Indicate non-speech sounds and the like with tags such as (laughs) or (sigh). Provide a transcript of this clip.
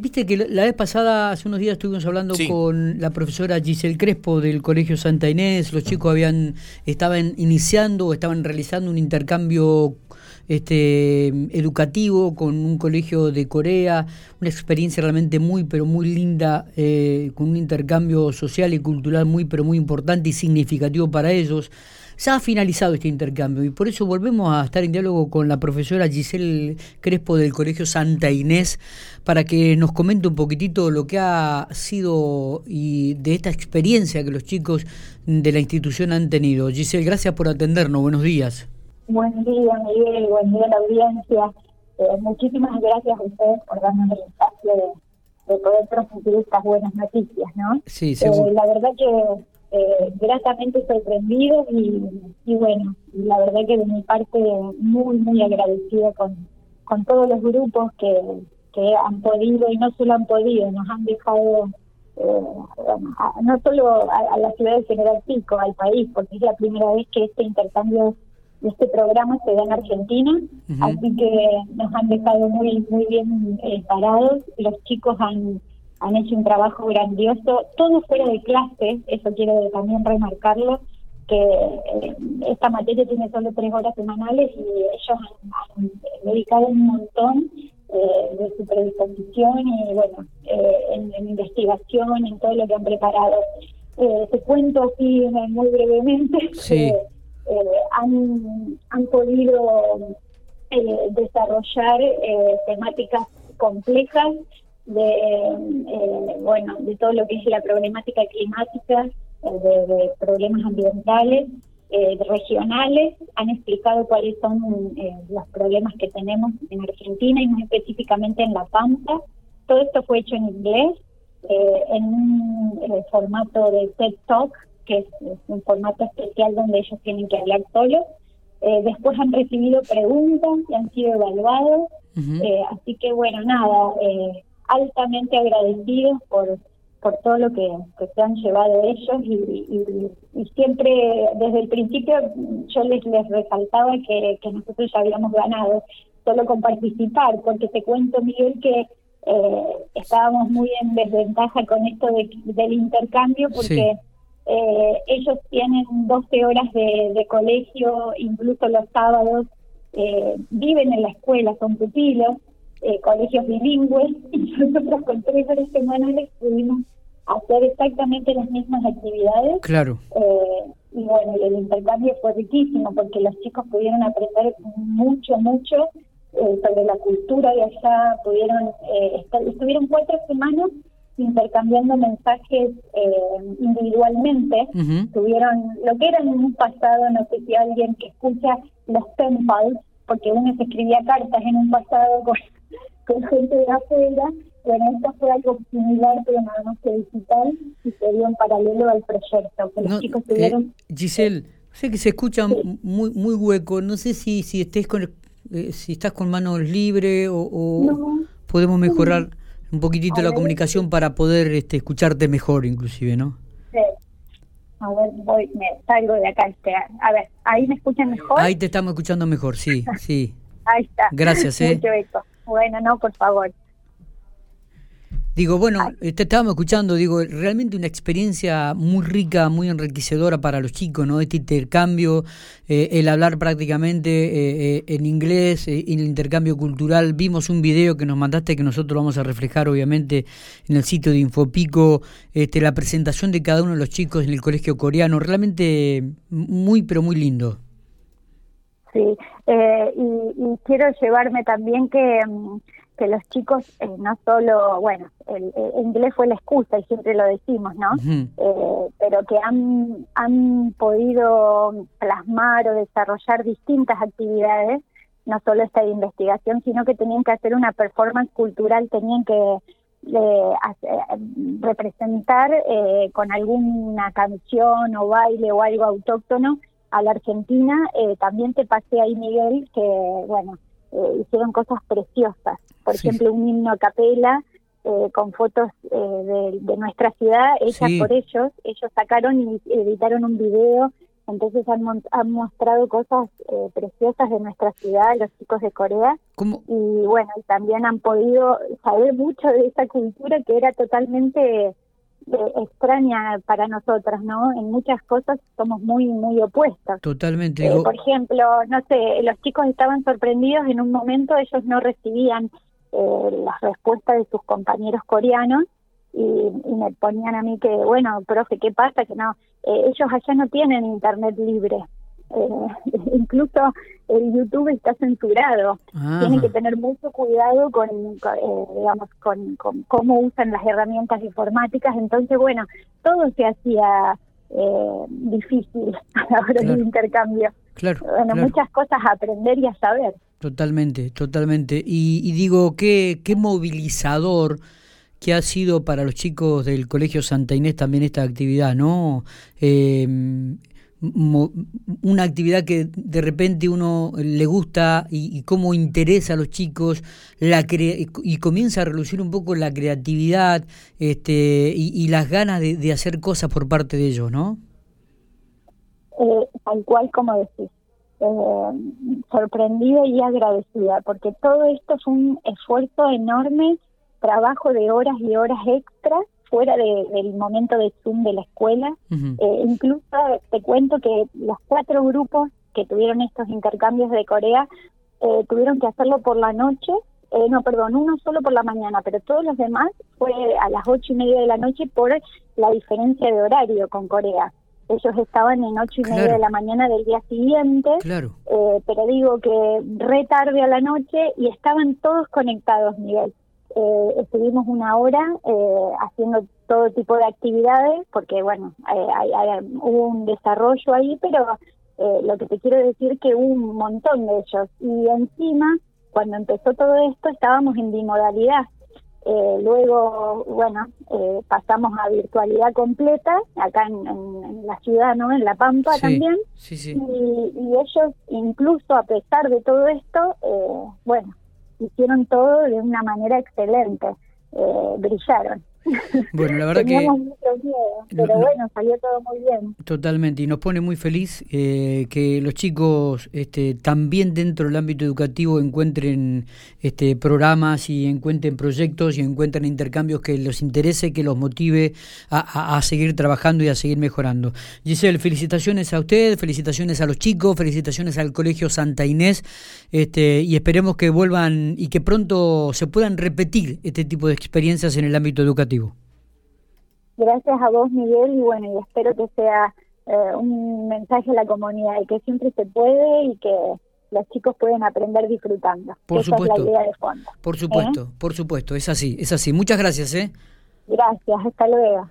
viste que la vez pasada, hace unos días estuvimos hablando con la profesora Giselle Crespo del Colegio Santa Inés, los chicos habían estaban iniciando o estaban realizando un intercambio este, educativo con un colegio de Corea, una experiencia realmente muy, pero muy linda, eh, con un intercambio social y cultural muy, pero muy importante y significativo para ellos. Ya ha finalizado este intercambio y por eso volvemos a estar en diálogo con la profesora Giselle Crespo del Colegio Santa Inés para que nos comente un poquitito lo que ha sido y de esta experiencia que los chicos de la institución han tenido. Giselle, gracias por atendernos. Buenos días. Buen día, Miguel. Buen día a la audiencia. Eh, muchísimas gracias a ustedes por darnos el espacio de, poder transmitir estas buenas noticias, ¿no? Sí, seguro. Eh, la verdad que eh, gratamente sorprendido y, y, bueno, la verdad que de mi parte muy, muy agradecida con, con todos los grupos que, que han podido y no solo han podido, nos han dejado eh, no solo a, la ciudad de General Pico, al país, porque es la primera vez que este intercambio, este programa se da en Argentina, así que nos han dejado muy muy bien eh, parados. Los chicos han han hecho un trabajo grandioso, todo fuera de clase, eso quiero también remarcarlo, que eh, esta materia tiene solo tres horas semanales y ellos han, dedicado un montón eh, de su predisposición y bueno, eh, en, investigación, en todo lo que han preparado. te cuento así muy brevemente (laughs) que han, han podido desarrollar temáticas complejas de eh, bueno de todo lo que es la problemática climática eh, de, problemas ambientales eh, regionales. Han explicado cuáles son los problemas que tenemos en Argentina y más específicamente en La Pampa. Todo esto fue hecho en inglés en un formato de TED Talk que es, un formato especial donde ellos tienen que hablar solos. Después han recibido preguntas y han sido evaluados. Así que bueno nada altamente agradecidos por, por todo lo que, se han llevado ellos y, siempre desde el principio yo les, les resaltaba que, nosotros ya habíamos ganado solo con participar, porque te cuento, Miguel, que eh, estábamos muy en desventaja con esto del intercambio porque eh, ellos tienen 12 horas de, colegio, incluso los sábados, eh, viven en la escuela, son pupilos, eh, colegios bilingües y (laughs) nosotros con tres horas semanales pudimos hacer exactamente las mismas actividades. Claro. Eh, y bueno, el intercambio fue riquísimo porque los chicos pudieron aprender mucho, mucho eh, sobre la cultura de allá, pudieron, estuvieron cuatro semanas intercambiando mensajes individualmente, tuvieron lo que era en un pasado, no sé si alguien que escucha los pen porque uno se escribía cartas en un pasado con con gente de afuera. Bueno, esto fue algo similar, pero nada más que digital, y se dio en paralelo al proyecto. Que los chicos tuvieron... Eh, Giselle, sé que se escucha muy muy hueco. No sé si si estés con eh, si estás con manos libres o, podemos mejorar un poquitito la comunicación para poder este, escucharte mejor, inclusive, ¿no? Sí. A ver, voy, me salgo de acá. Este, a ver, ¿ahí me escuchan mejor? Ahí te estamos escuchando mejor, sí, (laughs) sí. Ahí está. Gracias, ¿eh? Mucho eco. Bueno, no, por favor. Digo, bueno, te estábamos escuchando, digo, realmente una experiencia muy rica, muy enriquecedora para los chicos, ¿no? Este intercambio, eh, el hablar prácticamente eh, eh, en inglés, en el intercambio cultural. Vimos un video que nos mandaste que nosotros vamos a reflejar, obviamente, en el sitio de Infopico, este, la presentación de cada uno de los chicos en el colegio coreano. Realmente muy, pero muy lindo. Sí, eh, y, quiero llevarme también que, mm, que los chicos eh, no solo, bueno, el, inglés fue la excusa y siempre lo decimos, ¿no? Eh, pero que han, han podido plasmar o desarrollar distintas actividades, no solo esta de investigación, sino que tenían que hacer una performance cultural, tenían que representar con alguna canción o baile o algo autóctono a la Argentina, eh, también te pasé ahí, Miguel, que, bueno, eh, hicieron cosas preciosas. Por ejemplo, un himno a capela eh, con fotos de, nuestra ciudad hechas por ellos. Ellos sacaron y editaron un video Entonces han, han mostrado cosas eh, preciosas de nuestra ciudad, los chicos de Corea. Y bueno, también han podido saber mucho de esa cultura que era totalmente eh, extraña para nosotras, ¿no? En muchas cosas somos muy, muy opuestos. Totalmente. Eh, por ejemplo, no sé, los chicos estaban sorprendidos, en un momento ellos no recibían las respuestas de sus compañeros coreanos y, me ponían a mí que, bueno, profe, ¿qué pasa? Que no, eh, ellos allá no tienen internet libre. Eh, (laughs) incluso el YouTube está censurado. Tienen que tener mucho cuidado con, eh, digamos, con, cómo usan las herramientas informáticas. Entonces, bueno, todo se hacía difícil (laughs) a la hora del intercambio. Claro, bueno, muchas cosas a aprender y a saber. Totalmente, totalmente. Y, y digo, qué, qué movilizador que ha sido para los chicos del Colegio Santa Inés también esta actividad, ¿no? Em, una actividad que de repente uno le gusta y, cómo interesa a los chicos la y comienza a relucir un poco la creatividad este, y, las ganas de, hacer cosas por parte de ellos, ¿no? Eh, tal cual como decís, eh, sorprendida y agradecida, porque todo esto es un esfuerzo enorme trabajo de horas y horas extras fuera del momento de Zoom de la escuela. Eh, incluso te cuento que los cuatro grupos que tuvieron estos intercambios de Corea eh, tuvieron que hacerlo por la noche. Eh, no, perdón, uno solo por la mañana, pero todos los demás fue a las ocho y media de la noche por la diferencia de horario con Corea. Ellos estaban en ocho y media de la mañana del día siguiente, claro. pero digo que re tarde a la noche y estaban todos conectados, Miguel eh, estuvimos una hora eh, haciendo todo tipo de actividades, porque bueno, eh, hubo un desarrollo ahí, pero eh, lo que te quiero decir que hubo un montón de ellos. Y encima, cuando empezó todo esto, estábamos en bimodalidad. luego, bueno, pasamos a virtualidad completa, acá en, la ciudad, ¿no? En La Pampa también. Y, y, ellos, incluso a pesar de todo esto, bueno, hicieron todo de una manera excelente, eh, brillaron. Bueno, la verdad que... pero bueno, salió todo muy bien. Totalmente, y nos pone muy feliz eh, que los chicos este, también dentro del ámbito educativo encuentren este, programas y encuentren proyectos y encuentren intercambios que los interese, que los motive a, a, seguir trabajando y a seguir mejorando. Giselle, felicitaciones a usted, felicitaciones a los chicos, felicitaciones al Colegio Santa Inés este, y esperemos que vuelvan y que pronto se puedan repetir este tipo de experiencias en el ámbito educativo. Gracias a vos, Miguel, y bueno, y espero que sea eh, un mensaje a la comunidad de que siempre se puede y que los chicos pueden aprender disfrutando. Por supuesto. es la idea de fondo. Por supuesto, ¿eh? por supuesto, es así, es así. Muchas gracias, ¿eh? Gracias, hasta luego.